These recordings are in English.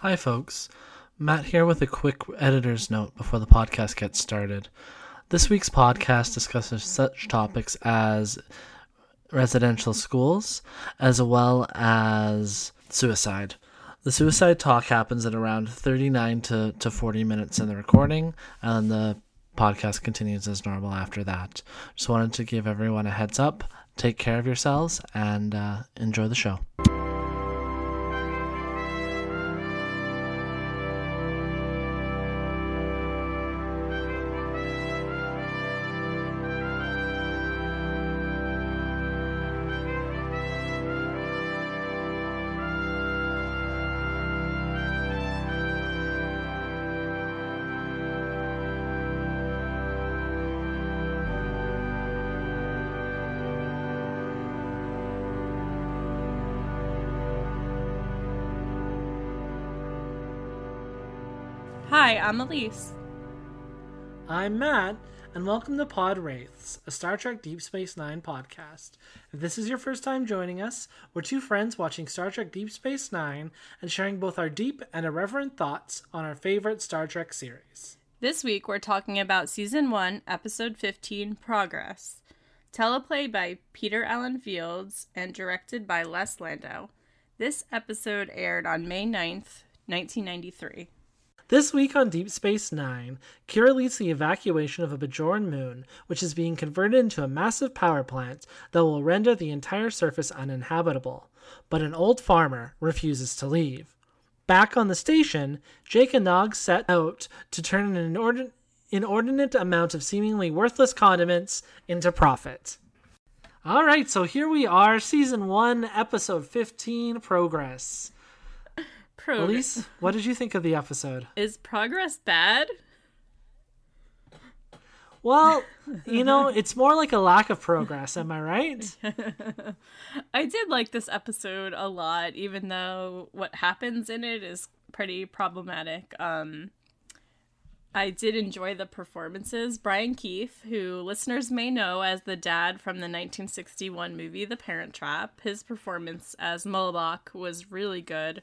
Hi, folks. Matt here with a quick editor's note before the podcast gets started. This week's podcast discusses such topics as residential schools as well as suicide. The suicide talk happens at around 39 to, to 40 minutes in the recording, and the podcast continues as normal after that. Just wanted to give everyone a heads up. Take care of yourselves and uh, enjoy the show. Elise. I'm Matt, and welcome to Pod Wraiths, a Star Trek Deep Space Nine podcast. If this is your first time joining us, we're two friends watching Star Trek Deep Space Nine and sharing both our deep and irreverent thoughts on our favorite Star Trek series. This week we're talking about Season 1, Episode 15 Progress. Teleplay by Peter Allan Fields and directed by Les Landau. This episode aired on May 9th, 1993. This week on Deep Space Nine, Kira leads the evacuation of a Bajoran moon, which is being converted into a massive power plant that will render the entire surface uninhabitable. But an old farmer refuses to leave. Back on the station, Jake and Nog set out to turn an inordin- inordinate amount of seemingly worthless condiments into profit. All right, so here we are, season one, episode 15, Progress. Elise, what did you think of the episode? Is progress bad? Well, you know, it's more like a lack of progress, am I right? I did like this episode a lot, even though what happens in it is pretty problematic. Um, I did enjoy the performances. Brian Keith, who listeners may know as the dad from the 1961 movie The Parent Trap, his performance as Mullibok was really good.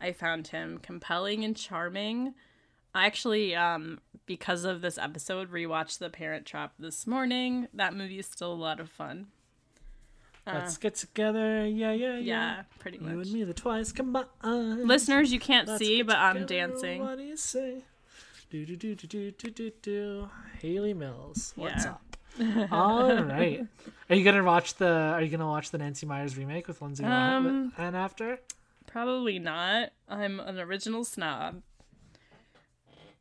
I found him compelling and charming. I actually, um, because of this episode, rewatched The Parent Trap this morning. That movie is still a lot of fun. Let's get together, yeah, yeah, yeah. Yeah, pretty much. You and me, the twice combined. Listeners, you can't Let's see, but I'm dancing. What do you say? Do do do do do do do do. Hayley Mills, what's Yeah. up? All right. Are you gonna watch the? Are you gonna watch the Nancy Meyers remake with Lindsay Lohan Um, and after? Probably not. I'm an original snob.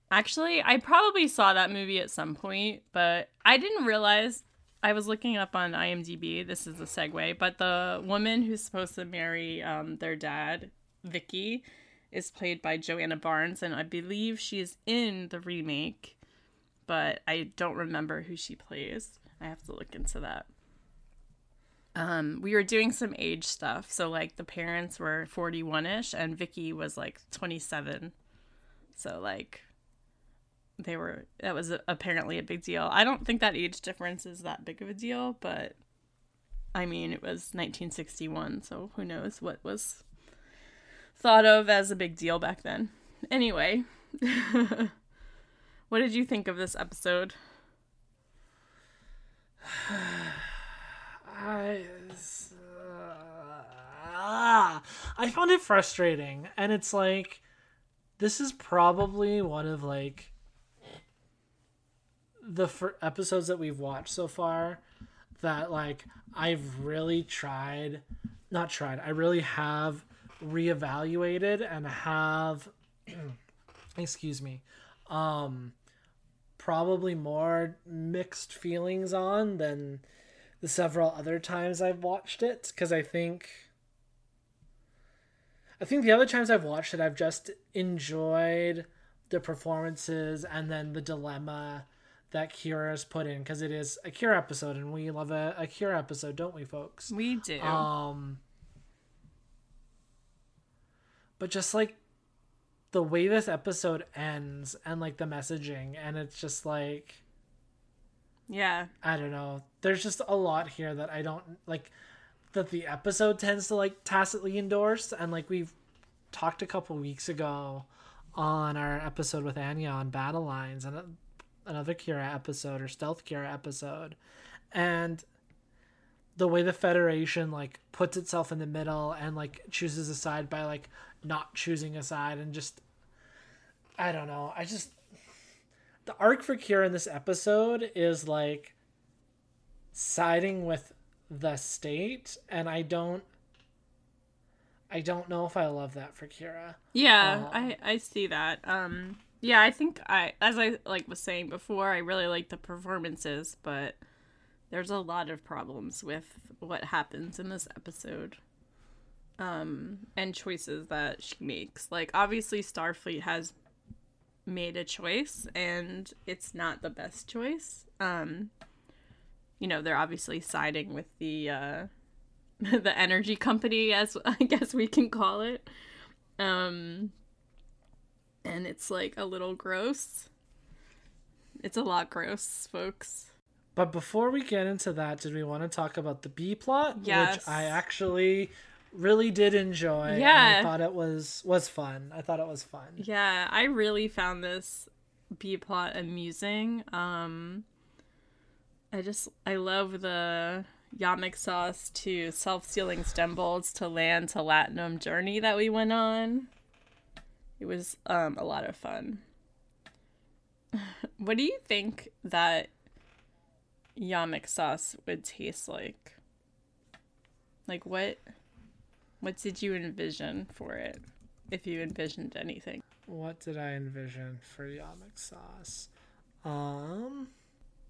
Actually, I probably saw that movie at some point, but I didn't realize. I was looking up on IMDb. This is a segue, but the woman who's supposed to marry um, their dad, Vicky, is played by Joanna Barnes, and I believe she is in the remake, but I don't remember who she plays. I have to look into that. Um, we were doing some age stuff, so like the parents were 41ish and Vicky was like 27. So like they were that was apparently a big deal. I don't think that age difference is that big of a deal, but I mean, it was 1961, so who knows what was thought of as a big deal back then. Anyway, what did you think of this episode? I. ah, I found it frustrating, and it's like, this is probably one of like the fir- episodes that we've watched so far that like I've really tried, not tried, I really have reevaluated and have, excuse me, um, probably more mixed feelings on than the several other times I've watched it because I think I think the other times I've watched it I've just enjoyed the performances and then the dilemma that Kira's put in because it is a Kira episode and we love a, a Kira episode, don't we, folks? We do. Um, but just like the way this episode ends and like the messaging, and it's just like yeah. I don't know. There's just a lot here that I don't like that the episode tends to like tacitly endorse and like we've talked a couple weeks ago on our episode with Anya on battle lines and another Kira episode or stealth Kira episode, and the way the Federation like puts itself in the middle and like chooses a side by like not choosing a side and just I don't know. I just the arc for Kira in this episode is like siding with the state and I don't I don't know if I love that for Kira. Yeah, um, I I see that. Um yeah, I think I as I like was saying before, I really like the performances, but there's a lot of problems with what happens in this episode. Um and choices that she makes. Like obviously Starfleet has made a choice and it's not the best choice. Um you know, they're obviously siding with the uh the energy company as I guess we can call it. Um and it's like a little gross. It's a lot gross, folks. But before we get into that, did we want to talk about the B plot, yes. which I actually really did enjoy. Yeah, I thought it was was fun. I thought it was fun. Yeah, I really found this B plot amusing. Um, I just I love the Yamok sauce to self sealing stem bolts to land to Latinum journey that we went on. It was um, a lot of fun. what do you think that Yamok sauce would taste like? Like what what did you envision for it? If you envisioned anything. What did I envision for Yamok sauce? Um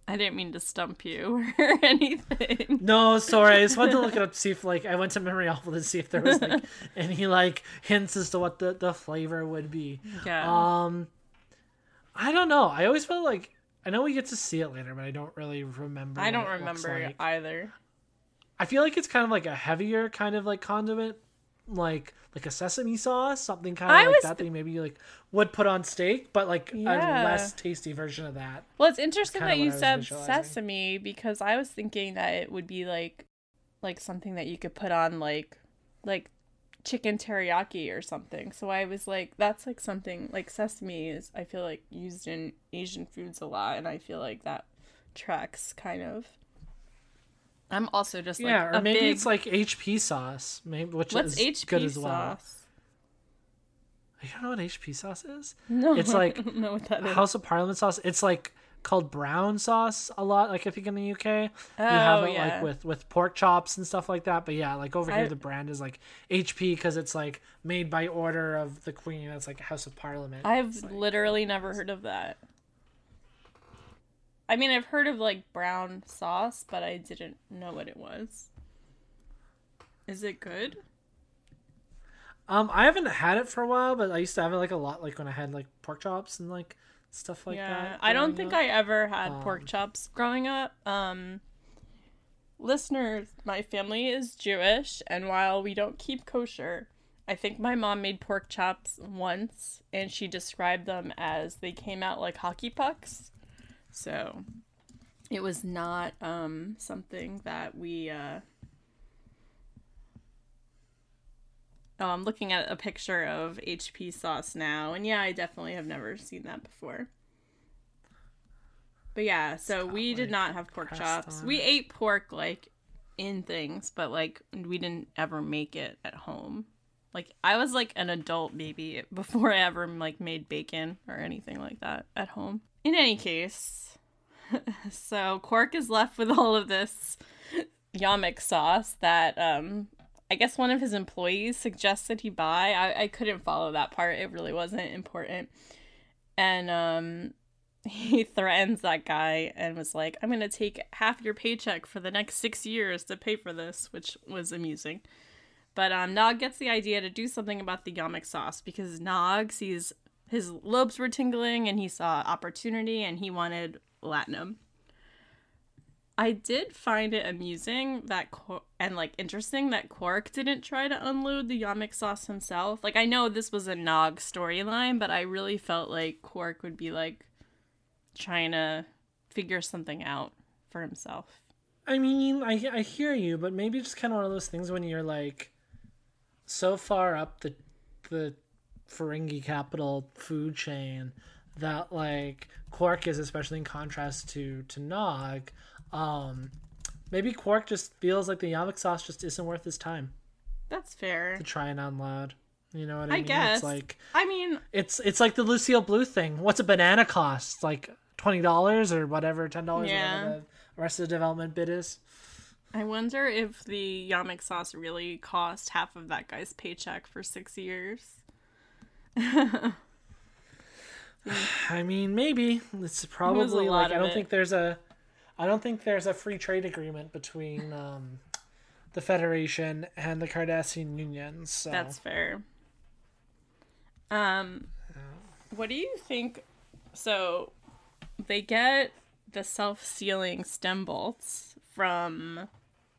I didn't mean to stump you or anything. No, sorry. I just wanted to look it up to see if like I went to Memory Alpha to see if there was like any like hints as to what the, the flavor would be. Yeah. Um I don't know. I always felt like I know we get to see it later, but I don't really remember. I don't remember like. either. I feel like it's kind of like a heavier kind of like condiment, like like a sesame sauce, something kind of I like that. Th- that you maybe like would put on steak, but like yeah. a less tasty version of that. Well, it's interesting that you said sesame because I was thinking that it would be like like something that you could put on like like chicken teriyaki or something. So I was like, that's like something like sesame is I feel like used in Asian foods a lot, and I feel like that tracks kind of. I'm also just like yeah, or maybe big... it's like HP sauce, maybe which What's is HP good as well. Sauce? You don't know what HP sauce is? No, it's like I don't know what that is. House of Parliament sauce. It's like called brown sauce a lot. Like I think in the UK, oh, you have it yeah. like with with pork chops and stuff like that. But yeah, like over here, I... the brand is like HP because it's like made by order of the Queen. It's like House of Parliament. I've like, literally never heard of that. I mean, I've heard of like brown sauce, but I didn't know what it was. Is it good? Um, I haven't had it for a while, but I used to have it like a lot, like when I had like pork chops and like stuff like yeah, that. I don't think up. I ever had um, pork chops growing up. Um, listeners, my family is Jewish, and while we don't keep kosher, I think my mom made pork chops once, and she described them as they came out like hockey pucks. So it was not um, something that we. Uh... Oh, I'm looking at a picture of HP sauce now, and yeah, I definitely have never seen that before. But yeah, so we did not have pork chops. On. We ate pork like in things, but like we didn't ever make it at home. Like I was like an adult maybe before I ever like made bacon or anything like that at home. In any case, so Quark is left with all of this Yamok sauce that um I guess one of his employees suggested he buy. I, I couldn't follow that part. It really wasn't important. And um he threatens that guy and was like, I'm going to take half your paycheck for the next six years to pay for this, which was amusing. But um, Nog gets the idea to do something about the Yamok sauce because Nog sees his lobes were tingling and he saw opportunity and he wanted Latinum. I did find it amusing that and like interesting that Quark didn't try to unload the Yamok sauce himself. Like I know this was a Nog storyline, but I really felt like Quark would be like, trying to figure something out for himself. I mean, I I hear you, but maybe just kind of one of those things when you're like so far up the the Ferengi capital food chain that like Quark is, especially in contrast to to Nog. Um, maybe Quark just feels like the Yamok sauce just isn't worth his time That's fair. to try and unload. You know what I, I mean? guess. It's like I mean, it's it's like the Lucille Bluth thing. What's a banana cost? Like twenty dollars or whatever, ten dollars Yeah. whatever the rest of the development bid is. I wonder if the Yamok sauce really cost half of that guy's paycheck for six years. I mean, maybe it's probably like I don't it. think there's a, I don't think there's a free trade agreement between um, the Federation and the Cardassian Union. So That's fair. Um, what do you think? So, they get the self-sealing stem bolts from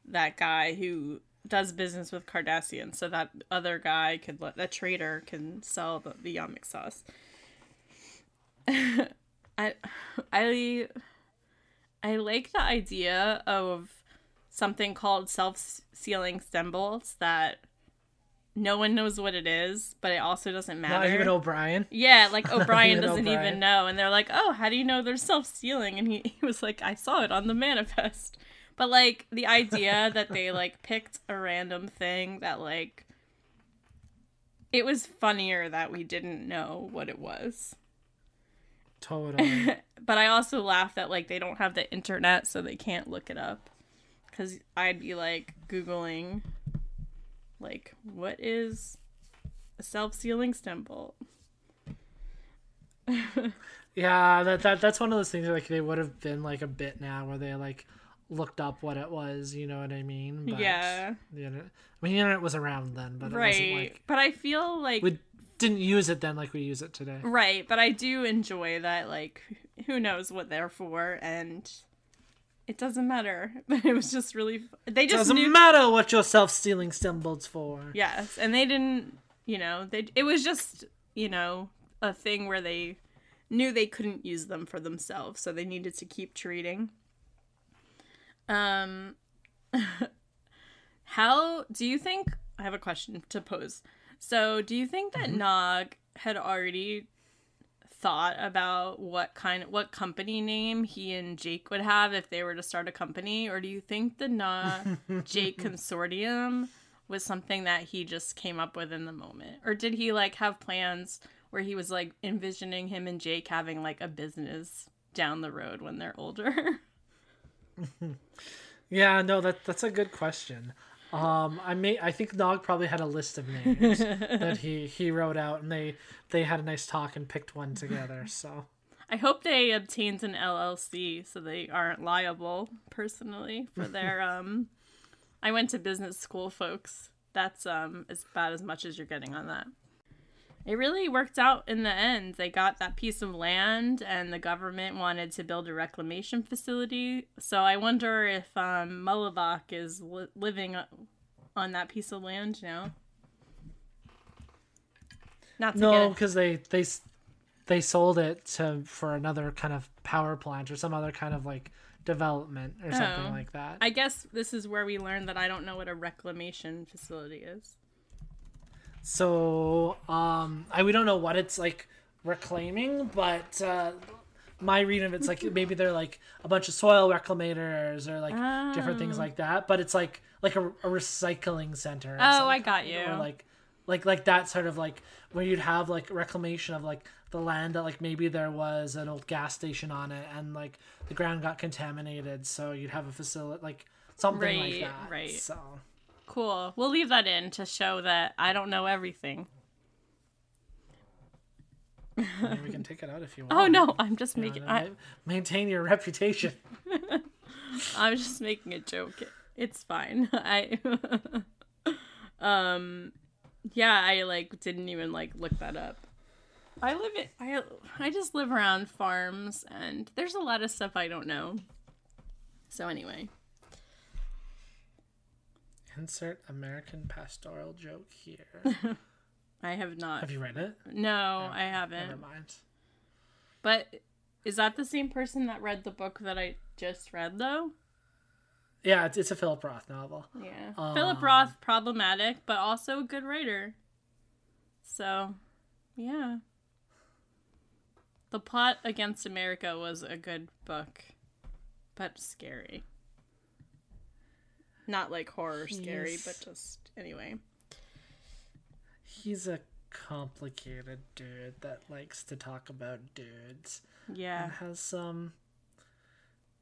that guy who does business with Cardassian, so that other guy could let that trader can sell the, the yamok sauce. I, I, I like the idea of something called self-sealing stem bolts that no one knows what it is, but it also doesn't matter. not even O'Brien. Yeah, like O'Brien Even doesn't O'Brien. even know, and they're like, "Oh, how do you know they're self-sealing?" And he, he was like, "I saw it on the manifest." But like the idea that they like picked a random thing that like it was funnier that we didn't know what it was. Totally. But I also laugh that like they don't have the internet, so they can't look it up. Cause I'd be like googling, like, what is a self-sealing stem bolt? yeah, that, that that's one of those things where, like they would have been like a bit now where they like looked up what it was. You know what I mean? But Yeah. The internet, I mean, the internet was around then, but it right. wasn't like but I feel like we didn't use it then like we use it today. right. But I do enjoy that. Like, who knows what they're for, and it doesn't matter. But it was just really. They just Doesn't knew. matter what your self-sealing stem bolts for. Yes, and they didn't. You know, they. It was just you know a thing where they knew they couldn't use them for themselves, so they needed to keep treating. Um, how do you think? I have a question to pose. So, do you think that Nog had already thought about what kind what company name he and Jake would have if they were to start a company, or do you think the Nog Jake consortium was something that he just came up with in the moment, or did he like have plans where he was like envisioning him and Jake having like a business down the road when they're older? Yeah, no, that that's a good question. Um, I may I think Nog probably had a list of names that he he wrote out, and they they had a nice talk and picked one together. So I hope they obtained an LLC so they aren't liable personally for their um I went to business school folks. That's um as about as much as you're getting on that. It really worked out in the end. They got that piece of land and the government wanted to build a reclamation facility. So I wonder if um is li- living on that piece of land now. Not to no, because they they they sold it to for another kind of power plant or some other kind of like development or something Oh. like that. I guess this is where we learned that I don't know what a reclamation facility is. So, um, I we don't know what it's like reclaiming, but uh, my read of it's like maybe they're like a bunch of soil reclamators or like different things Oh. like that. But it's like like a, a recycling center. Oh, I got you. Or like like like that sort of like where you'd have like reclamation of like the land that like maybe there was an old gas station on it and like the ground got contaminated, so you'd have a facility like something like Right, that. right. So. Cool. We'll leave that in to show that I don't know everything. I mean, we can take it out if you want. Oh no, I'm just You making to I, maintain your reputation. I'm just making a joke. It's fine. I um yeah, I like didn't even like look that up. I live it I I just live around farms and there's a lot of stuff I don't know. So anyway, Insert American pastoral joke here. I have not. Have you read it? No, I haven't. Never mind. But is that the same person that read the book that I just read though? Yeah, it's, it's a Philip Roth novel. Yeah. Um, Philip Roth problematic, but also a good writer. So, yeah. The Plot Against America was a good book, but scary. Not like horror scary, but just anyway. He's a complicated dude that likes to talk about dudes Yeah. and has some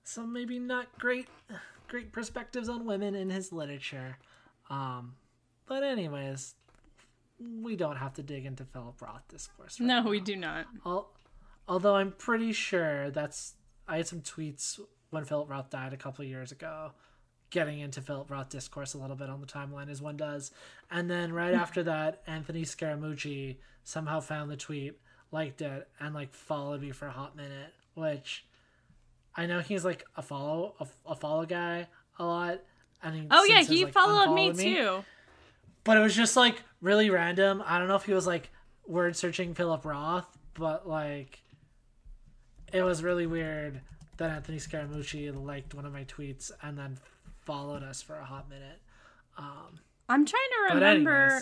some maybe not great great perspectives on women in his literature. Um but anyways, we don't have to dig into Philip Roth discourse. Right No, now. we do not. Al- although I'm pretty sure that's I had some tweets when Philip Roth died a couple of years ago, getting into Philip Roth discourse a little bit on the timeline as one does, and then right hmm. after that, Anthony Scaramucci somehow found the tweet, liked it, and like followed me for a hot minute, which I know he's like a follow a, a follow guy a lot. And he Oh yeah, he like, followed me too. but it was just like really random. I don't know if he was like word searching Philip Roth, but like it was really weird that Anthony Scaramucci liked one of my tweets and then followed us for a hot minute. Um, I'm trying to remember.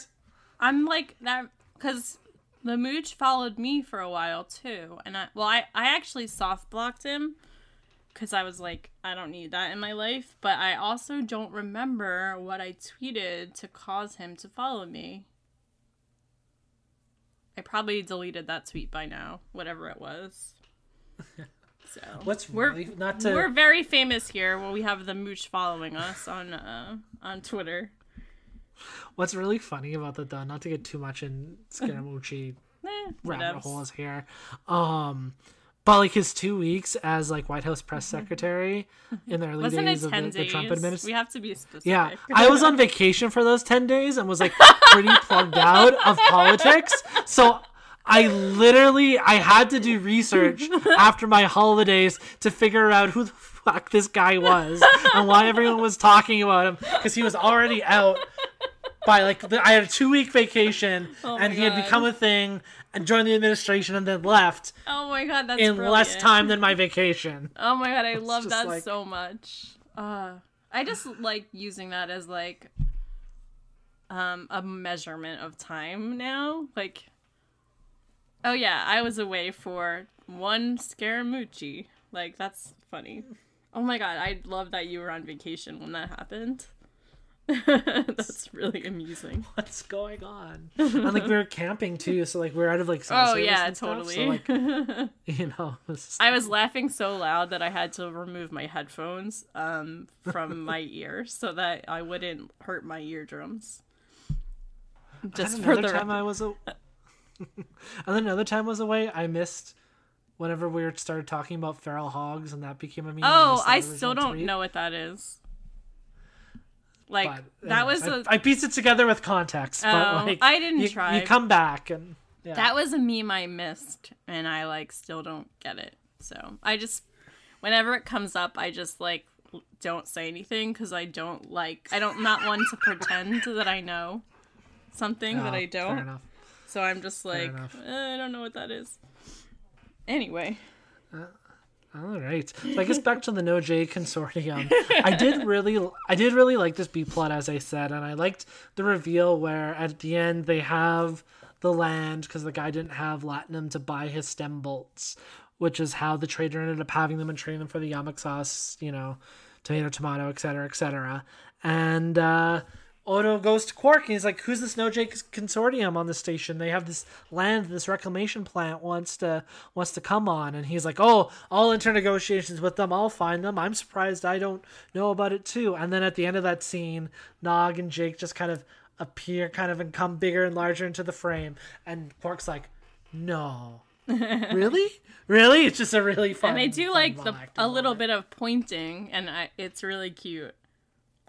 I'm like that because the mooch followed me for a while too, and I well, I I actually soft blocked him because I was like, I don't need that in my life. But I also don't remember what I tweeted to cause him to follow me. I probably deleted that tweet by now, whatever it was. So what's we're really not to we're very famous here. Well, we have the mooch following us on uh, on Twitter. what's really funny about that though, not to get too much in Scaramucci Eh, rabbit holes here. Um but like his two weeks as like White House press secretary in the early Wasn't days of ten the, the? Trump administration. We have to be specific. Yeah, I was on vacation for those 10 days and was like pretty plugged out of politics. So I literally I had to do research after my holidays to figure out who the fuck this guy was and why everyone was talking about him because he was already out by like the, I had a 2 week vacation Oh and he had become a thing and joined the administration and then left Oh my god, that's in less time than my vacation. Oh my god, I love that like- so much. Uh, I just like using that as like um a measurement of time now. Like, oh yeah, I was away for one Scaramucci. Like that's funny. Oh my god, I love that you were on vacation when that happened. that's really amusing. What's going on? and like we were camping too, so like we are out of like Oh yeah, and stuff, totally. so, like you know, was I was laughing so loud that I had to remove my headphones um, from my ear so that I wouldn't hurt my eardrums. Just for the time I was, a- and then another time I was away. I missed whenever we started talking about feral hogs, and that became a meme. oh, I still don't tweet. know what that is. Like But that was a I, I pieced it together with context, but Oh, like I didn't you, try. You come back and yeah. that was a meme I missed, and I like still don't get it. So I just whenever it comes up, I just like don't say anything because I don't like I don't not one to pretend that I know something that Oh, I don't. So I'm just like, eh, I don't know what that is. Anyway, All right. So I guess back to the Noh-Jay consortium. I did really, I did really like this B plot, as I said, and I liked the reveal where at the end they have the land because the guy didn't have latinum to buy his stem bolts, which is how the trader ended up having them and trading them for the yamok sauce, you know, tomato, tomato, etc., etc. And uh, Odo goes to Quark and he's like, "Who's this Noh-Jay consortium on the station? They have this land, this reclamation plant wants to wants to come on." And he's like, "Oh, I'll enter negotiations with them. I'll find them. I'm surprised I don't know about it too." And then at the end of that scene, Nog and Jake just kind of appear, kind of and come bigger and larger into the frame, and Quark's like, "No." really? Really? It's just a really fun. and they do like the a little bit of pointing, and I, it's really cute.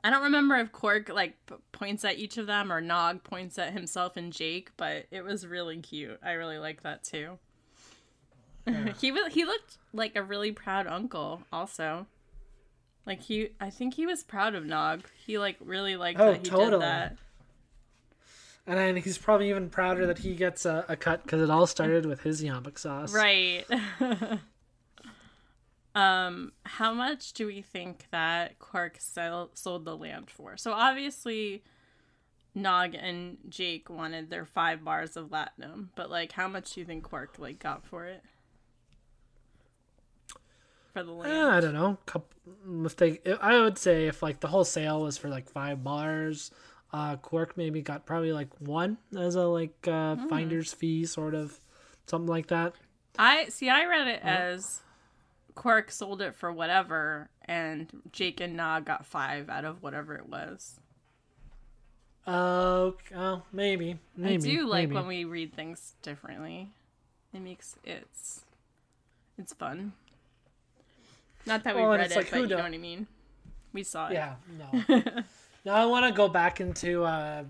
I don't remember if Quark like p- points at each of them or Nog points at himself and Jake, but it was really cute. I really like that too. he was he looked like a really proud uncle. Also, like he, I think he was proud of Nog. He like really liked Oh, that he totally. did that. And then he's probably even prouder that he gets a, a cut because it all started with his yamok sauce. Right. um, how much do we think that Quark sell, sold the land for? So obviously, Nog and Jake wanted their five bars of latinum, but like, how much do you think Quark like got for it? For the land, Eh, I don't know. Couple, if they, I would say if like the whole sale was for like five bars, uh, Quark maybe got probably like one as a like uh, Hmm. finder's fee, sort of something like that. I see. I read it as Quark sold it for whatever, and Jake and Nog got five out of whatever it was. Uh, oh, maybe, maybe. I do like maybe. when we read things differently. It makes it's it's fun. Not that we Well, read it, like, but you know what I mean. We saw it. Yeah, no. now I want to go back into uh,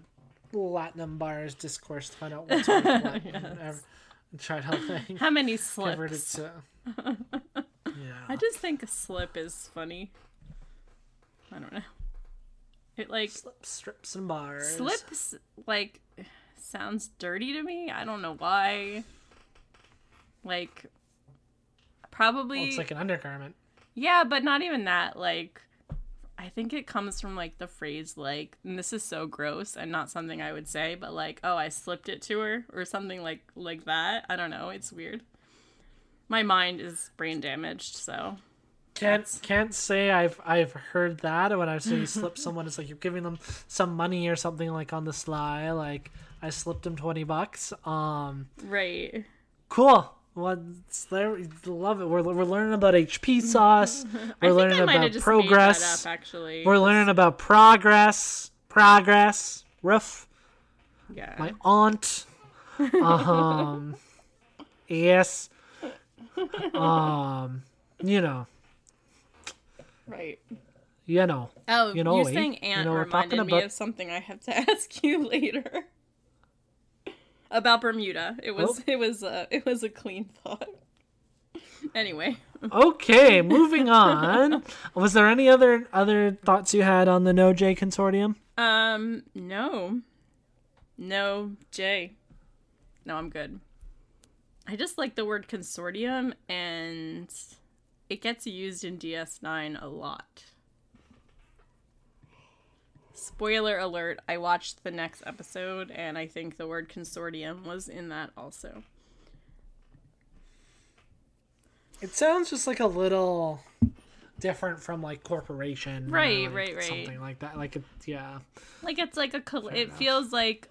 Latinum bars discourse to find out what's what and, try to like, How many slips? to. Yeah. I just think a slip is funny. I don't know. It like Slip, strips and bars. slips like sounds dirty to me. I don't know why. Like probably Well, it's like an undergarment. Yeah, but not even that. Like, I think it comes from like the phrase like, and this is so gross and not something I would say, but like, oh, I slipped it to her or something like like that. I don't know. It's weird. My mind is brain damaged, so Can't can't say I've I've heard that. When I say you slip someone, it's like you're giving them some money or something like on the sly. Like I slipped him twenty bucks. Um, right. cool. What's there? Love it. We're we're learning about HP sauce. We're I learning think I might have about just progress. made that up actually. We're learning about progress. Progress. Rough. yeah. My aunt. Um. yes. Um. You know. right. You know. Oh, You know, you eh? saying You know, we're reminded talking me about- of something I have to ask you later. About Bermuda. It was Oh. it was uh, it was a clean thought. Anyway, Okay, moving on. Was there any other other thoughts you had on the Noh-Jay consortium? um no. No, J. No, I'm good. I just like the word consortium and it gets used in DS9 a lot. Spoiler alert, I watched the next episode and I think the word consortium was in that also. It sounds just like a little different from like corporation, Right, like, right, right. something like that. Like it, yeah, Like it's like a coll- it enough. feels like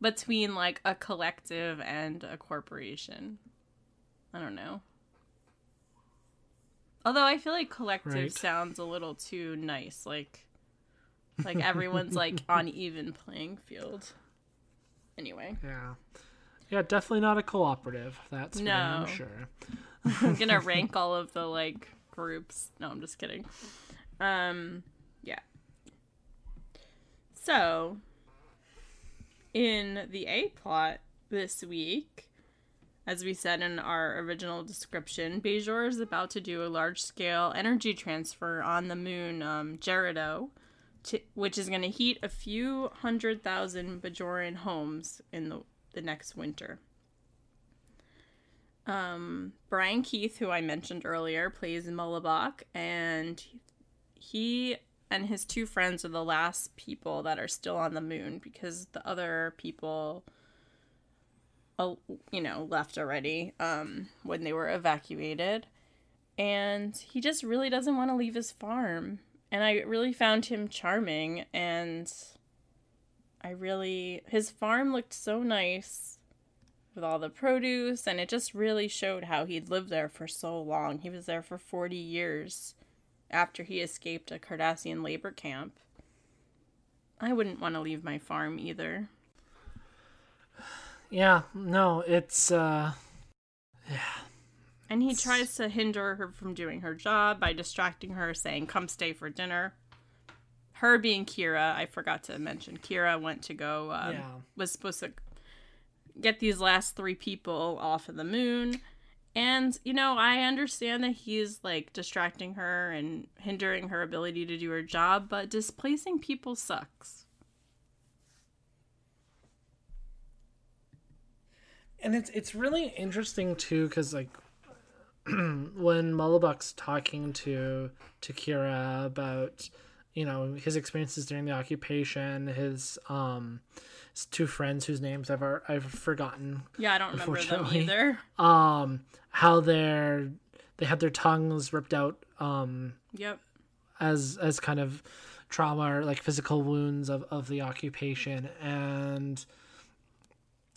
between like a collective and a corporation. I don't know. Although I feel like collective Right. sounds a little too nice, like like everyone's like on even playing field. Anyway, yeah, yeah. Definitely not a cooperative. That's No. sure. I'm gonna rank all of the like groups. No, I'm just kidding. Um, yeah. So, in the A plot this week, as we said in our original description, Bajor is about to do a large scale energy transfer on the moon, um, Jeraddo, which is going to heat a few hundred thousand Bajoran homes in the, the next winter. Um, Brian Keith, who I mentioned earlier, plays Mullibok, and he and his two friends are the last people that are still on the moon because the other people, uh, you know, left already um, when they were evacuated. And he just really doesn't want to leave his farm. And I really found him charming, and I really. His farm looked so nice with all the produce, and it just really showed how he'd lived there for so long. He was there for 40 years after he escaped a Cardassian labor camp. I wouldn't want to leave my farm either. Yeah, no, it's uh, yeah. And he tries to hinder her from doing her job by distracting her, saying, Come stay for dinner. Her being Kira, I forgot to mention, Kira went to go, um, Yeah. was supposed to get these last three people off of the moon. And, you know, I understand that he's like distracting her and hindering her ability to do her job, but displacing people sucks. and it's it's really interesting too because like when Mullibok's talking to to Kira about you know his experiences during the occupation, his um two friends whose names I've I've forgotten. Yeah, I don't remember them either. Um, how they're they had their tongues ripped out um Yep. as as kind of trauma or like physical wounds of, of the occupation and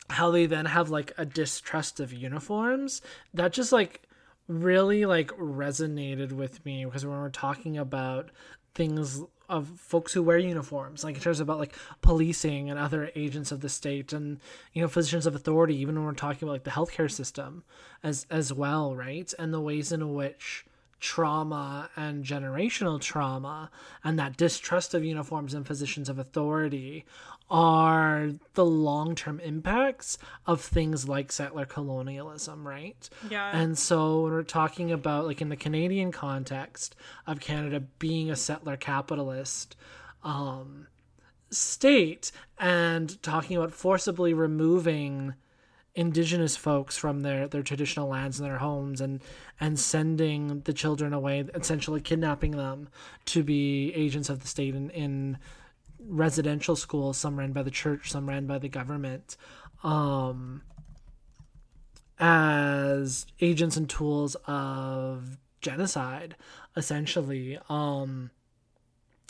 how they then have like a distrust of uniforms that just like really like resonated with me because when we're talking about things of folks who wear uniforms like in terms about like policing and other agents of the state and you know physicians of authority even when we're talking about like the healthcare system as as well right? And the ways in which trauma and generational trauma and that distrust of uniforms and positions of authority are the long-term impacts of things like settler colonialism right Yeah. and so when we're talking about like in the Canadian context of Canada being a settler capitalist um, state and talking about forcibly removing indigenous folks from their, their traditional lands and their homes and and sending the children away essentially kidnapping them to be agents of the state in, in residential schools some ran by the church some ran by the government um as agents and tools of genocide essentially. Um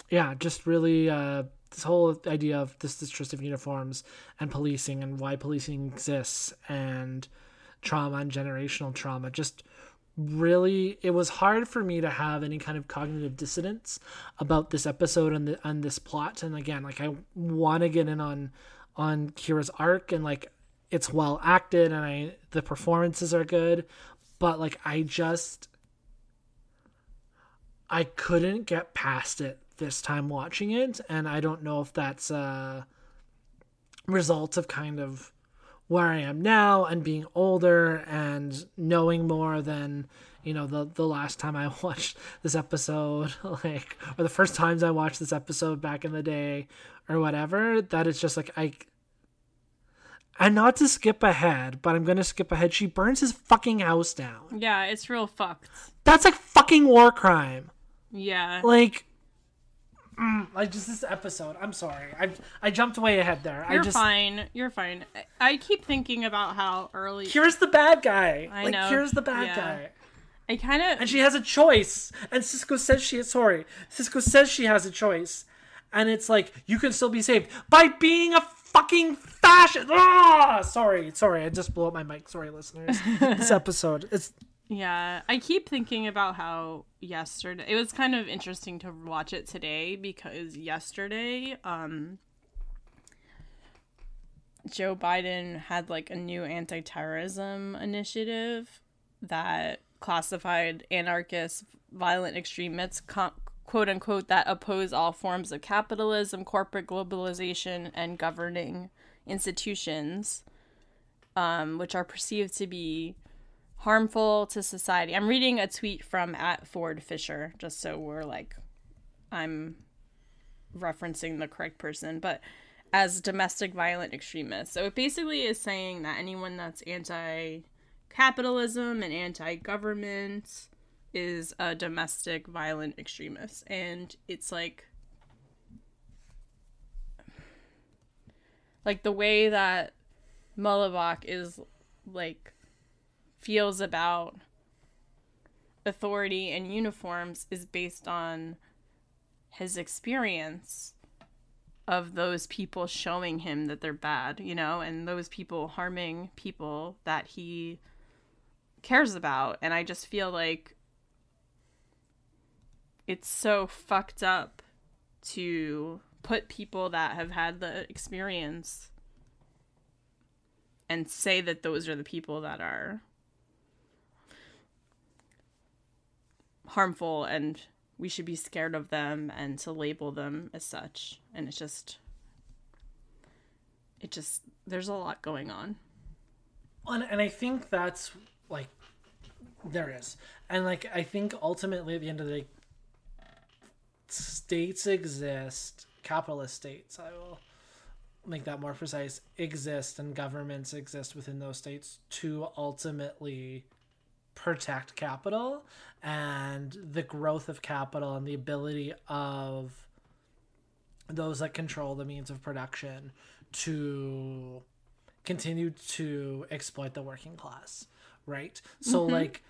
yeah just really uh this whole idea of this distrust of uniforms and policing and why policing exists and trauma and generational trauma just really it was hard for me to have any kind of cognitive dissonance about this episode and the and this plot. And again like I want to get in on on Kira's arc and like it's well acted and I the performances are good but like I just I couldn't get past it this time watching it and I don't know if that's a result of kind of where I am now and being older and knowing more than you know the the last time I watched this episode like or the first times I watched this episode back in the day or whatever that it's just like I and not to skip ahead but I'm going to skip ahead she burns his fucking house down yeah, it's real fucked. that's like fucking war crime Yeah. like mm, like just this episode. I'm sorry. I i jumped way ahead there. You're i just fine. You're fine. I- I keep thinking about how early here's the bad guy. I like know. here's the bad Yeah. guy. I kind of and she has a choice. And Sisko says she is sorry Sisko says she has a choice. And it's like you can still be saved by being a fucking fascist ah! Sorry sorry. I just blew up my mic. Sorry listeners. This episode it's Yeah, I keep thinking about how yesterday it was kind of interesting to watch it today because yesterday um Joe Biden had like a new anti-terrorism initiative that classified anarchists, violent extremists, co- quote unquote, that oppose all forms of capitalism, corporate globalization, and governing institutions, um, which are perceived to be harmful to society. I'm reading a tweet from at Ford Fischer, just so we're like, I'm referencing the correct person, but as domestic violent extremists. So it basically is saying that anyone that's anti capitalism and anti government is a domestic violent extremist. And it's like, like the way that Mullibok is like feels about authority and uniforms is based on his experience of those people showing him that they're bad, you know, and those people harming people that he cares about. And I just feel like it's so fucked up to put people that have had the experience and say that those are the people that are harmful and we should be scared of them and to label them as such and it's just it just there's a lot going on and, and I think that's like there is, and like I think ultimately at the end of the day, states exist, capitalist states. I will make that more precise. Exist and governments exist within those states to ultimately protect capital and the growth of capital and the ability of those that control the means of production to continue to exploit the working class, right? So mm-hmm. like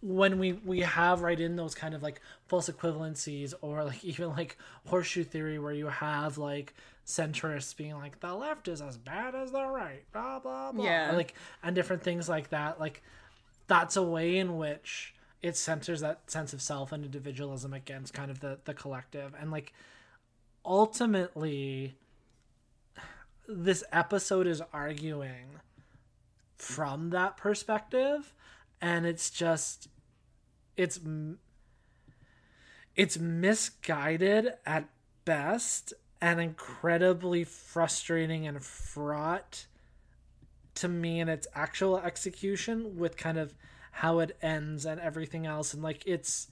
when we we have right in those kind of like false equivalencies or like even like horseshoe theory where you have like centrists being like the left is as bad as the right blah blah blah Yeah. like and different things like that like that's a way in which it centers that sense of self and individualism against kind of the the collective. And like ultimately this episode is arguing from that perspective and it's just it's it's misguided at best and incredibly frustrating and fraught to me in its actual execution with kind of how it ends and everything else. And like it's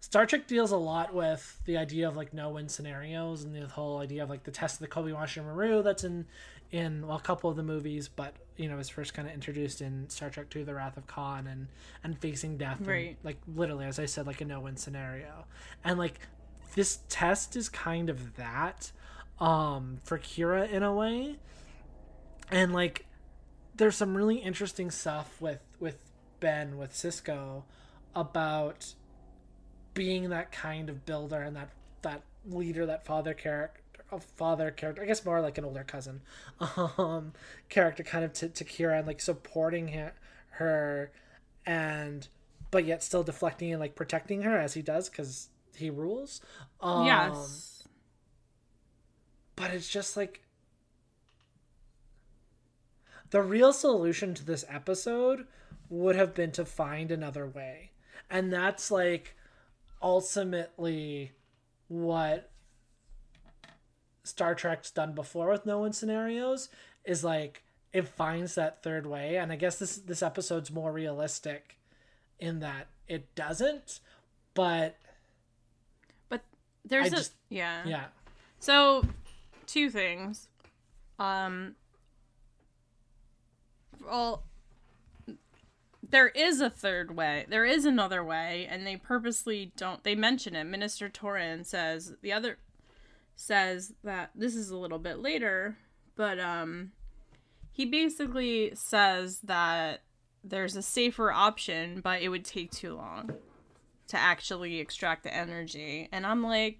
Star Trek deals a lot with the idea of like no win scenarios and the whole idea of like the test of the Kobayashi Maru that's in in well a couple of the movies, but you know is first kind of introduced in Star Trek Two: The Wrath of Khan and and facing death, and, Right. like literally as I said, like a no win scenario, and like this test is kind of that um for Kira in a way, and like there's some really interesting stuff with with Ben with Sisko about being that kind of builder and that that leader, that father character, a father character. I guess more like an older cousin, um, character, kind of to, to Kira and like supporting her, her, and but yet still deflecting and like protecting her as he does because he rules. Um, yes. but it's just like the real solution to this episode would have been to find another way and that's like ultimately what star trek's done before with no one scenarios is like it finds that third way and i guess this this episode's more realistic in that it doesn't but But there's I a just- yeah. yeah So, two things. Um, well, there is a third way. There is another way, and they purposely don't. They mention it. Minister Toran says the other says that this is a little bit later, but um, he basically says that there's a safer option, but it would take too long to actually extract the energy, and I'm like.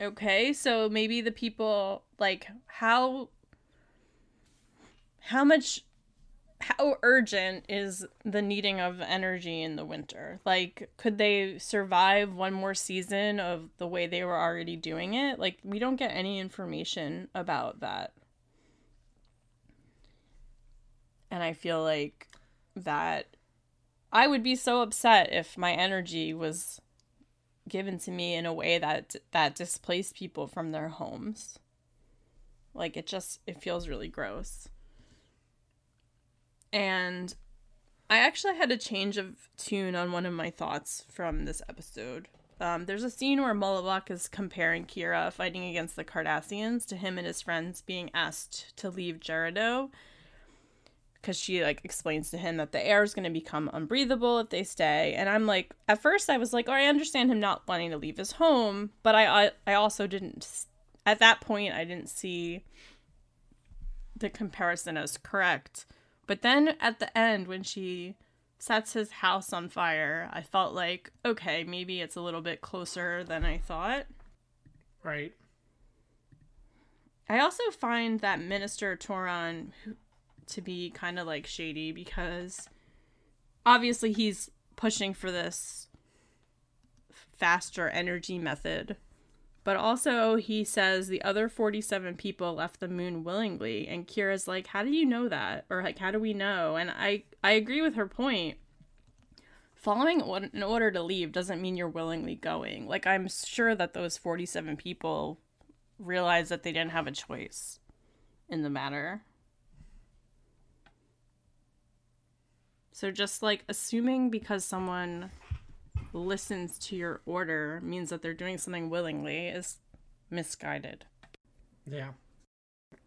Okay, so maybe the people like how how much how urgent is the needing of energy in the winter? Like could they survive one more season of the way they were already doing it? Like we don't get any information about that. And I feel like that I would be so upset if my energy was given to me in a way that that displaced people from their homes. Like it just it feels really gross. And I actually had a change of tune on one of my thoughts from this episode. Um, there's a scene where Mullibok is comparing Kira fighting against the Cardassians to him and his friends being asked to leave Jeraddo because she like explains to him that the air is going to become unbreathable if they stay and i'm like at first i was like oh i understand him not wanting to leave his home but i i, I also didn't at that point i didn't see the comparison as correct but then at the end when she sets his house on fire i felt like okay maybe it's a little bit closer than i thought right I also find that Minister Toran to be kind of like shady because obviously he's pushing for this faster energy method. But also, he says the other 47 people left the moon willingly. And Kira's like, How do you know that? Or, like, how do we know? And I, I agree with her point. Following an order to leave doesn't mean you're willingly going. Like, I'm sure that those 47 people realized that they didn't have a choice in the matter. So just like assuming because someone listens to your order means that they're doing something willingly is misguided. yeah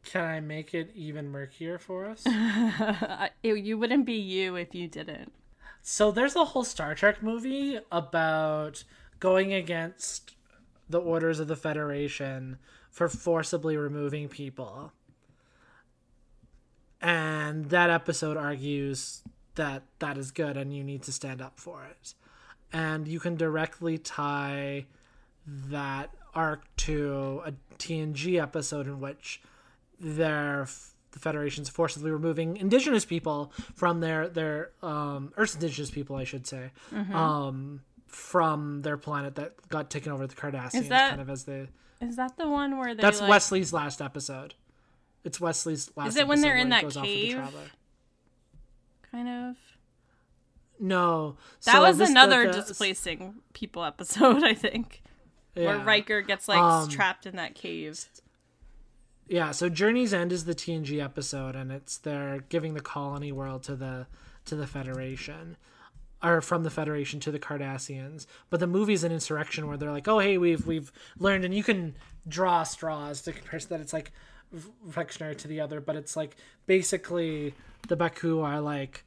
can i make it even murkier for us it, you wouldn't be you if you didn't. So there's a whole Star Trek movie about going against the orders of the Federation for forcibly removing people. And that episode argues that that is good and you need to stand up for it. And you can directly tie that arc to a TNG episode in which their the Federation's forcibly removing indigenous people from their their um Earth's indigenous people, I should say, um from their planet that got taken over the Cardassians, that- kind of as the Is that the one where they that's like, Wesley's last episode. It's Wesley's last. Episode. Is it when they're in that off the cave? Kind of? No, That so was this- another the- displacing people episode, I think, where yeah. Riker gets like Um, trapped in that cave. Yeah, so Journey's End is the TNG episode, and it's they're giving the colony world to the to the Federation, or from the Federation to the Cardassians. But the movie's an insurrection where they're like, "Oh, hey, we've we've learned," and you can draw straws to compare that it's like reflectionary to the other, but it's like basically the Ba'ku are like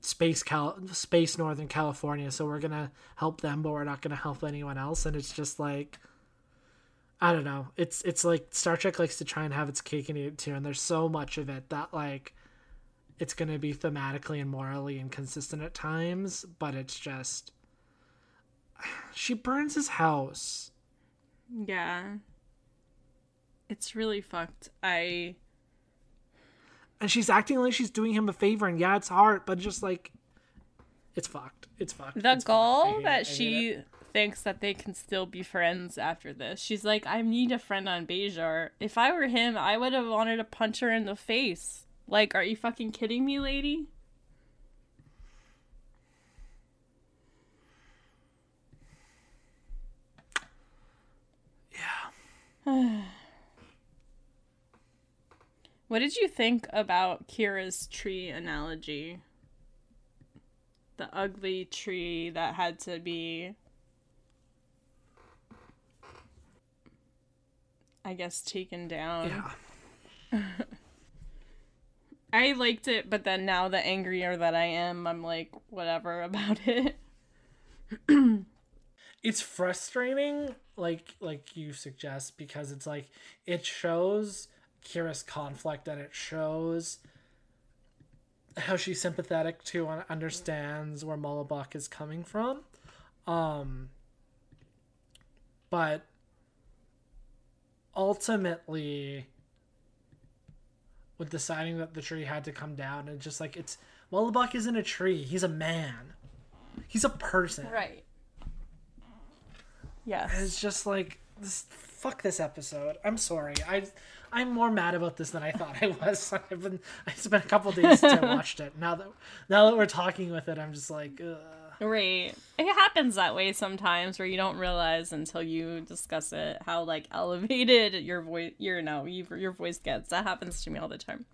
space Cal space Northern California, so we're gonna help them, but we're not gonna help anyone else, and it's just like. I don't know. It's it's like Star Trek likes to try and have its cake and eat it too, and there's so much of it that like it's gonna be thematically and morally inconsistent at times, but it's just she burns his house. Yeah. It's really fucked. I And she's acting like she's doing him a favor, and yeah, it's hard, but just like it's fucked. It's fucked. the It's goal hate it. I that she it. thinks that they can still be friends after this. She's like, I need a friend on Bajor. If I were him, I would have wanted to punch her in the face. Like, are you fucking kidding me, lady? Yeah. what did you think about Kira's tree analogy? The ugly tree that had to be I guess taken down. Yeah. I liked it, but then now the angrier that I am, I'm like, whatever about it. it's frustrating like like you suggest because it's like it shows Kira's conflict and it shows how she's sympathetic to and understands where Mullibok is coming from um but ultimately with deciding that the tree had to come down and just like it's Mullibok isn't a tree he's a man he's a person Right. Yes. it's just like this. Fuck this episode. I'm sorry. I I'm more mad about this than I thought I was. I've been. I spent a couple days since I watched it. Now that now that we're talking with it, I'm just like, Ugh. Right. It happens that way sometimes where you don't realize until you discuss it how like elevated your voice your no, you, your voice gets. That happens to me all the time.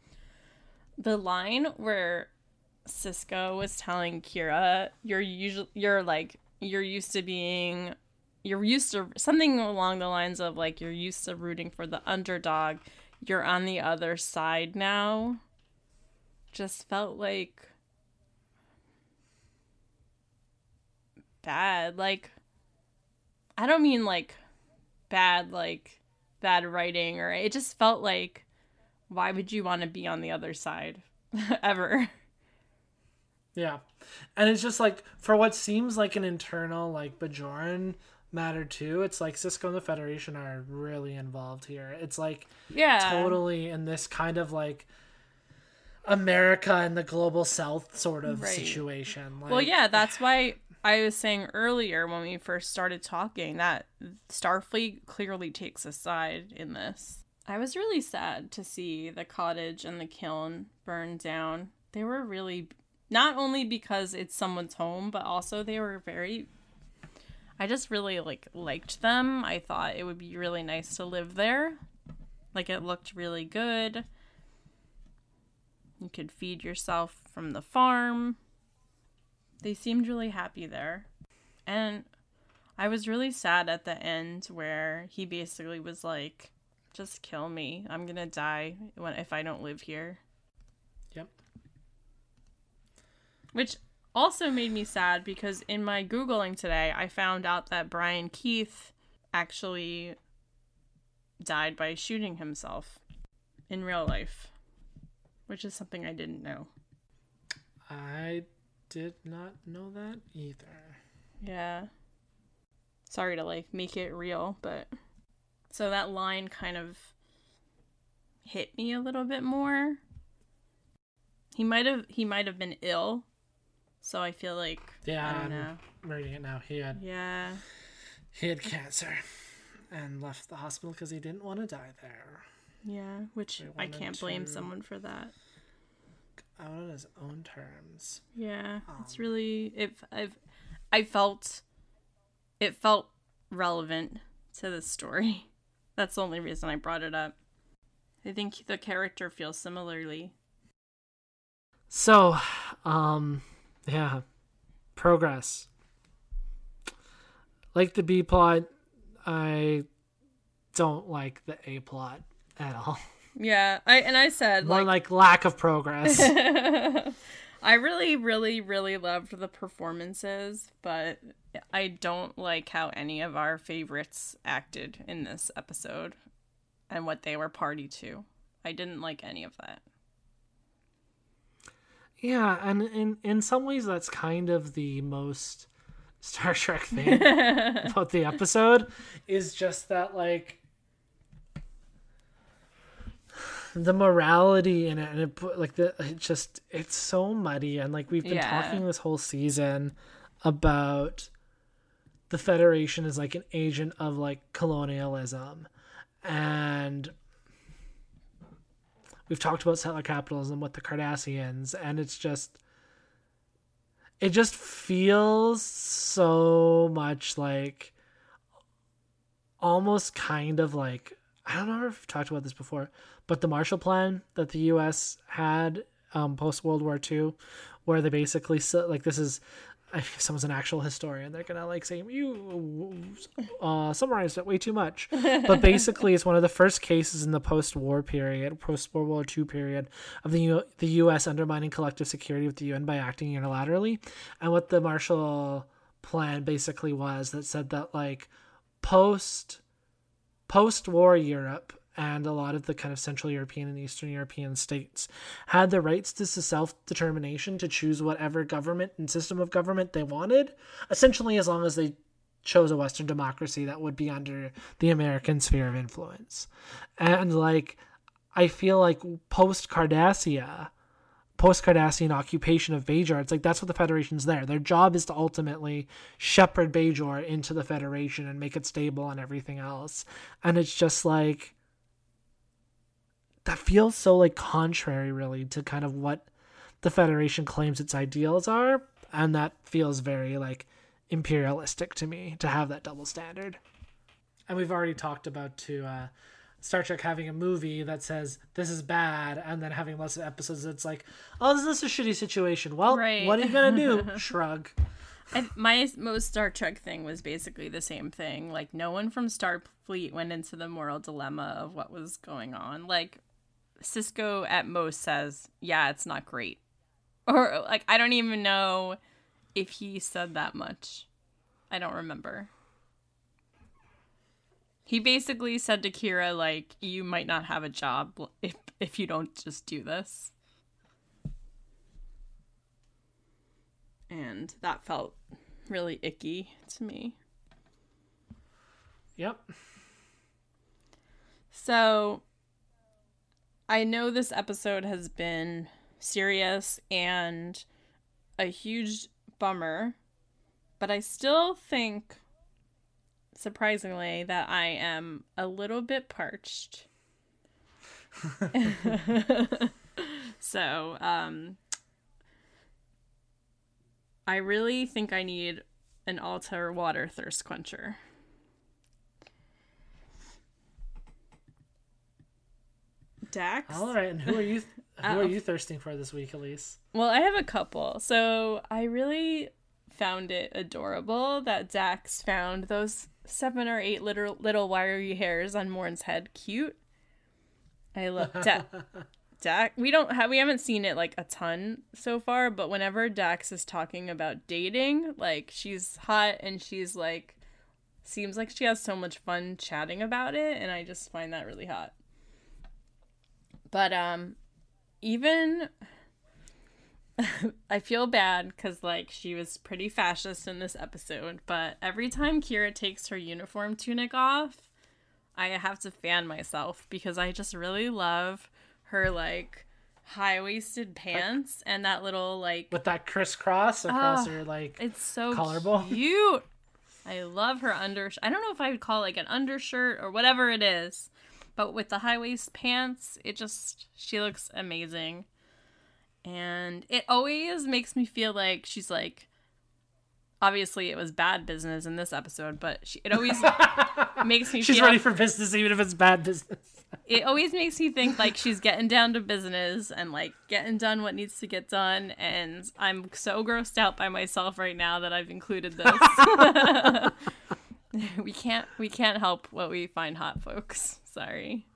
The line where Sisko was telling Kira, you're usually you're like you're used to being you're used to something along the lines of like you're used to rooting for the underdog. You're on the other side now. Just felt like bad. Like, I don't mean like bad, like bad writing, or it just felt like, why would you want to be on the other side ever? yeah, and it's just like for what seems like an internal like Bajoran matter too. It's like Sisko and the Federation are really involved here. It's like Yeah. totally in this kind of like America and the global South sort of Right. situation. Like, Well, yeah, that's why I was saying earlier when we first started talking that Starfleet clearly takes a side in this. I was really sad to see the cottage and the kiln burn down. They were really not only because it's someone's home, but also they were very I just really like liked them. I thought it would be really nice to live there. Like it looked really good. You could feed yourself from the farm they seemed really happy there. And I was really sad at the end where he basically was like, just kill me. I'm going to die when if I don't live here. Yep. Which also made me sad because in my googling today, I found out that Brian Keith actually died by shooting himself in real life, which is something I didn't know. I did not know that either. Yeah. Sorry to like make it real, but so that line kind of hit me a little bit more. He might have he might have been ill. So I feel like Yeah, I don't I'm know. reading it now. He had Yeah. he had cancer and left the hospital because he didn't want to die there. Yeah, which I can't blame to- someone for that. Out on his own terms. Yeah, it's Um, really it. I've I felt it felt relevant to the story. That's the only reason I brought it up. I think the character feels similarly. So, um, yeah, progress. Like the B plot, I don't like the A plot at all. Yeah, I and I said More like like lack of progress. I really, really, really loved the performances, but I don't like how any of our favorites acted in this episode and what they were party to. I didn't like any of that. Yeah, and in in some ways, that's kind of the most Star Trek thing about the episode is just that like the morality in it and it like the it just it's so muddy and like we've been Yeah. talking this whole season about the federation is like an agent of like colonialism and we've talked about settler capitalism with the cardassians and it's just it just feels so much like almost kind of like I don't know if we've talked about this before, but the Marshall Plan that the U.S. had um, post World War II, where they basically like this is if someone's an actual historian, they're gonna like say you uh, summarized it way too much. But basically, it's one of the first cases in the post-war period, post-World War II period, of the U- the U.S. undermining collective security with the UN by acting unilaterally. And what the Marshall Plan basically was that said that like post post-war Europe and a lot of the kind of Central European and Eastern European states had the rights to self-determination to choose whatever government and system of government they wanted, essentially as long as they chose a Western democracy that would be under the American sphere of influence. And like, I feel like post Cardassia, post Cardassian occupation of Bajor, it's like that's what the Federation's there. Their job is to ultimately shepherd Bajor into the Federation and make it stable and everything else. And it's just like that feels so like contrary really to kind of what the Federation claims its ideals are, and that feels very like imperialistic to me to have that double standard. And we've already talked about to uh, Star Trek having a movie that says this is bad, and then having lots of episodes that's like, oh, this is a shitty situation. Well, Right. what are you gonna do? Shrug. I, my most Star Trek thing was basically the same thing. Like, no one from Starfleet went into the moral dilemma of what was going on. Like, Sisko at most says, "Yeah, it's not great," or like I don't even know if he said that much. I don't remember. He basically said to Kira, like, "You might not have a job if if you don't just do this." And that felt really icky to me. Yep. So I know this episode has been serious and a huge bummer, but I still think surprisingly that I am a little bit parched. so, um I really think I need an Altair water thirst quencher. Dax. All right. And who are you? Who Uh, are you thirsting for this week, Elyse? Well, I have a couple. So I really found it adorable that Dax found those seven or eight little little wiry hairs on Morn's head cute. I love da- Dax. We don't have we haven't seen it like a ton so far, but whenever Dax is talking about dating, like she's hot and she's like seems like she has so much fun chatting about it, and I just find that really hot. But um, even I feel bad because like she was pretty fascist in this episode, but every time Kira takes her uniform tunic off, I have to fan myself because I just really love her like high waisted pants and that little like with that crisscross across Oh, her like it's so collarbone. cute. I love her under. I don't know if I would call it like an undershirt or whatever it is, but with the high waist pants, it just she looks amazing, and it always makes me feel like she's like. Obviously, it was bad business in this episode, but she, it always makes me. She's feel, ready for business even if it's bad business. it always makes me think like she's getting down to business and like getting done what needs to get done and i'm so grossed out by myself right now that i've included this we can't we can't help what we find hot folks sorry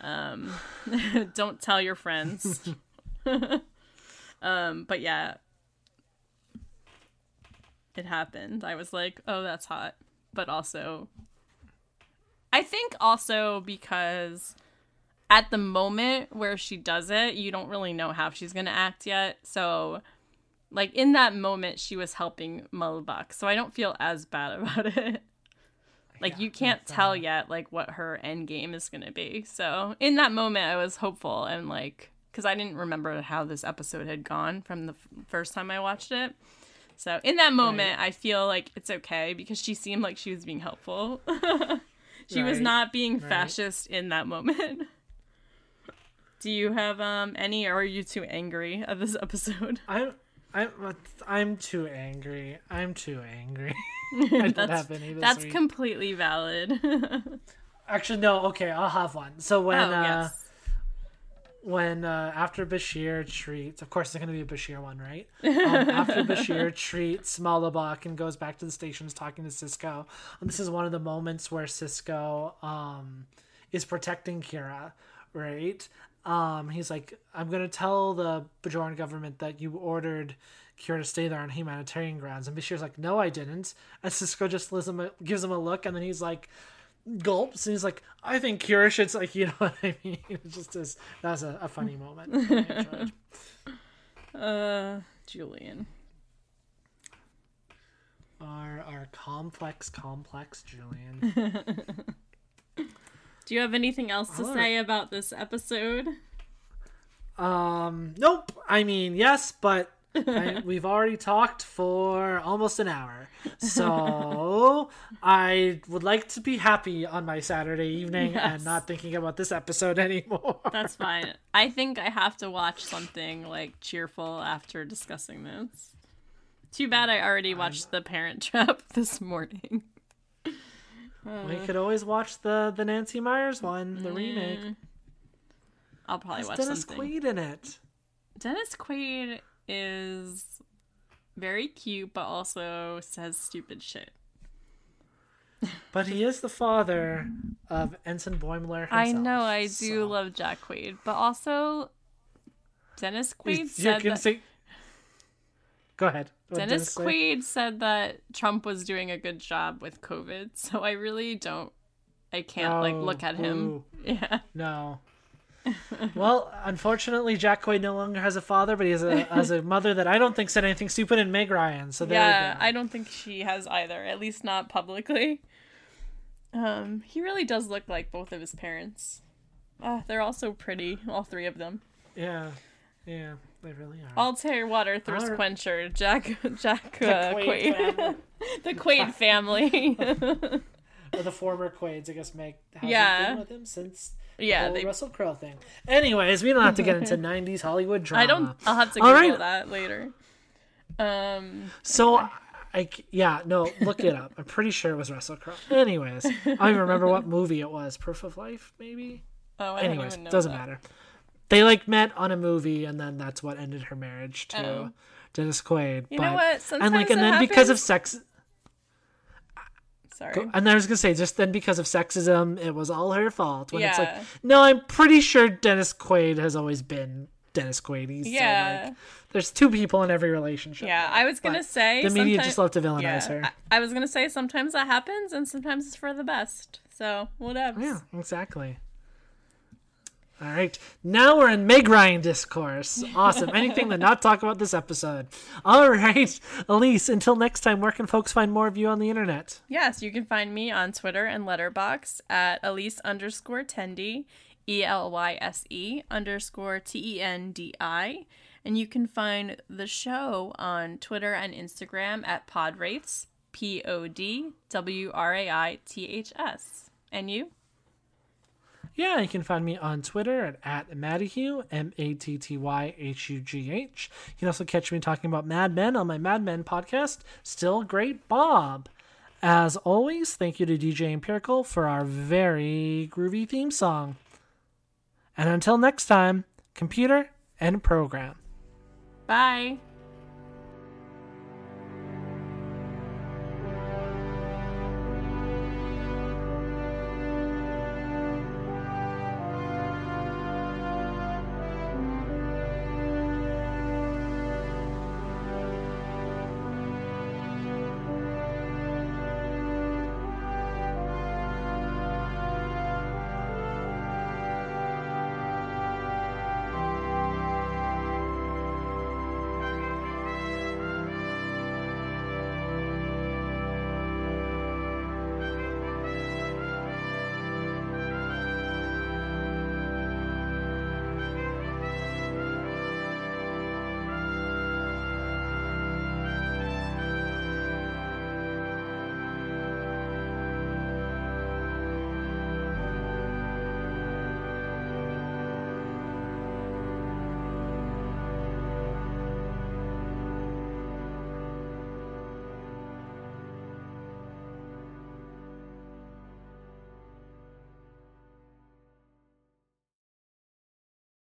um don't tell your friends um but yeah it happened i was like oh that's hot but also I think also because at the moment where she does it, you don't really know how she's going to act yet. So, like, in that moment, she was helping Mullibok. So I don't feel as bad about it. Like, you can't tell yet, like, what her end game is going to be. So, in that moment, I was hopeful and, like, because I didn't remember how this episode had gone from the f- first time I watched it. So, in that moment, I feel like it's okay because she seemed like she was being helpful. She was not being right. fascist in that moment. Do you have um any or are you too angry at this episode? I'm I'm I'm too angry. I'm too angry. I don't that's have any this that's week. completely valid. oh Actually, no. Okay, I'll have one. So when uh, yes. when uh, after Bashir treats, of course, it's going to be a Bashir one, right? Um, after Bashir treats Mullibok and goes back to the stations talking to Sisko, and this is one of the moments where Sisko um, is protecting Kira, right? Um, he's like, I'm going to tell the Bajoran government that you ordered Kira to stay there on humanitarian grounds, and Bashir's like, No, I didn't. And Sisko just gives him a, gives him a look, and then he's like gulps and he's like, I think Kira should like you know what I mean? It just is that was a, a funny moment. Uh Julian. our our complex complex Julian. Do you have anything else to say about this episode? um nope. I mean yes, but I, we've already talked for almost an hour. So I would like to be happy on my Saturday evening Yes. and not thinking about this episode anymore. That's fine. I think I have to watch something like cheerful after discussing this. Too bad I already watched The Parent Trap this morning. Hmm. we could always watch the the Nancy Meyers one, the hmm. remake. I'll probably watch Dennis something. Quaid in it. Dennis Quaid is very cute, but also says stupid shit. But he is the father of Ensign Boimler himself. I know, I do so- love Jack Quaid, but also Dennis Quaid You said can that, say- Go ahead. Dennis? Quaid said that Trump was doing a good job with COVID, so I really don't. I can't like Oh, look at him. boo. Yeah. No. well, unfortunately, Jack Quaid no longer has a father, but he has a has a mother that I don't think said anything stupid in Meg Ryan. So yeah. I don't think she has either, at least not publicly. Um, he really does look like both of his parents. Ah, they're all so pretty, all three of them. Yeah, yeah, they really are. Altair Water Thirst Alright. Quencher, Jack Jack The uh, Quaid Quaid, family. the Quaid family. or the former Quaids, I guess Meg hasn't Yeah. been with him since yeah, the they. Russell Crowe thing. Anyways, we don't have to get into '90s Hollywood drama. I don't. I'll have to Google right. that later. Um. So, I c- yeah, no, look it up. I'm pretty sure it was Russell Crowe. Anyways, I don't even remember what movie it was. Proof of Life, maybe. Oh, I don't Anyways, even know. doesn't that. matter. They like met on a movie, and then that's what ended her marriage to Oh. Dennis Quaid. You but, know what? Sometimes And like, and then because of sex, Sorry. and I was gonna say, just then because of sexism, it was all her fault. When it's like, no, I'm pretty sure Dennis Quaid has always been Dennis Quaid. Yeah. So, like, there's two people in every relationship. Yeah, I was gonna say the media just love to villainize yeah, her. I, I was gonna say sometimes that happens, and sometimes it's for the best. So whatever. Yeah, exactly. All right, now we're in Meg Ryan discourse. Awesome. Anything to not talk about this episode. All right, Elyse. Until next time, where can folks find more of you on the internet? Yes, you can find me on Twitter and Letterboxd at Elyse underscore Tendi, E L Y S E underscore T E N D I. And you can find the show on Twitter and Instagram at Podwraiths, P O D W R A I T H S. And you? Yeah, you can find me on Twitter at, at Mattyhugh, M A T T Y H U G H. You can also catch me talking about Mad Men on my Mad Men podcast, Still Great Bob. As always, thank you to DJ Empirical for our very groovy theme song. And until next time, computer and program. Bye.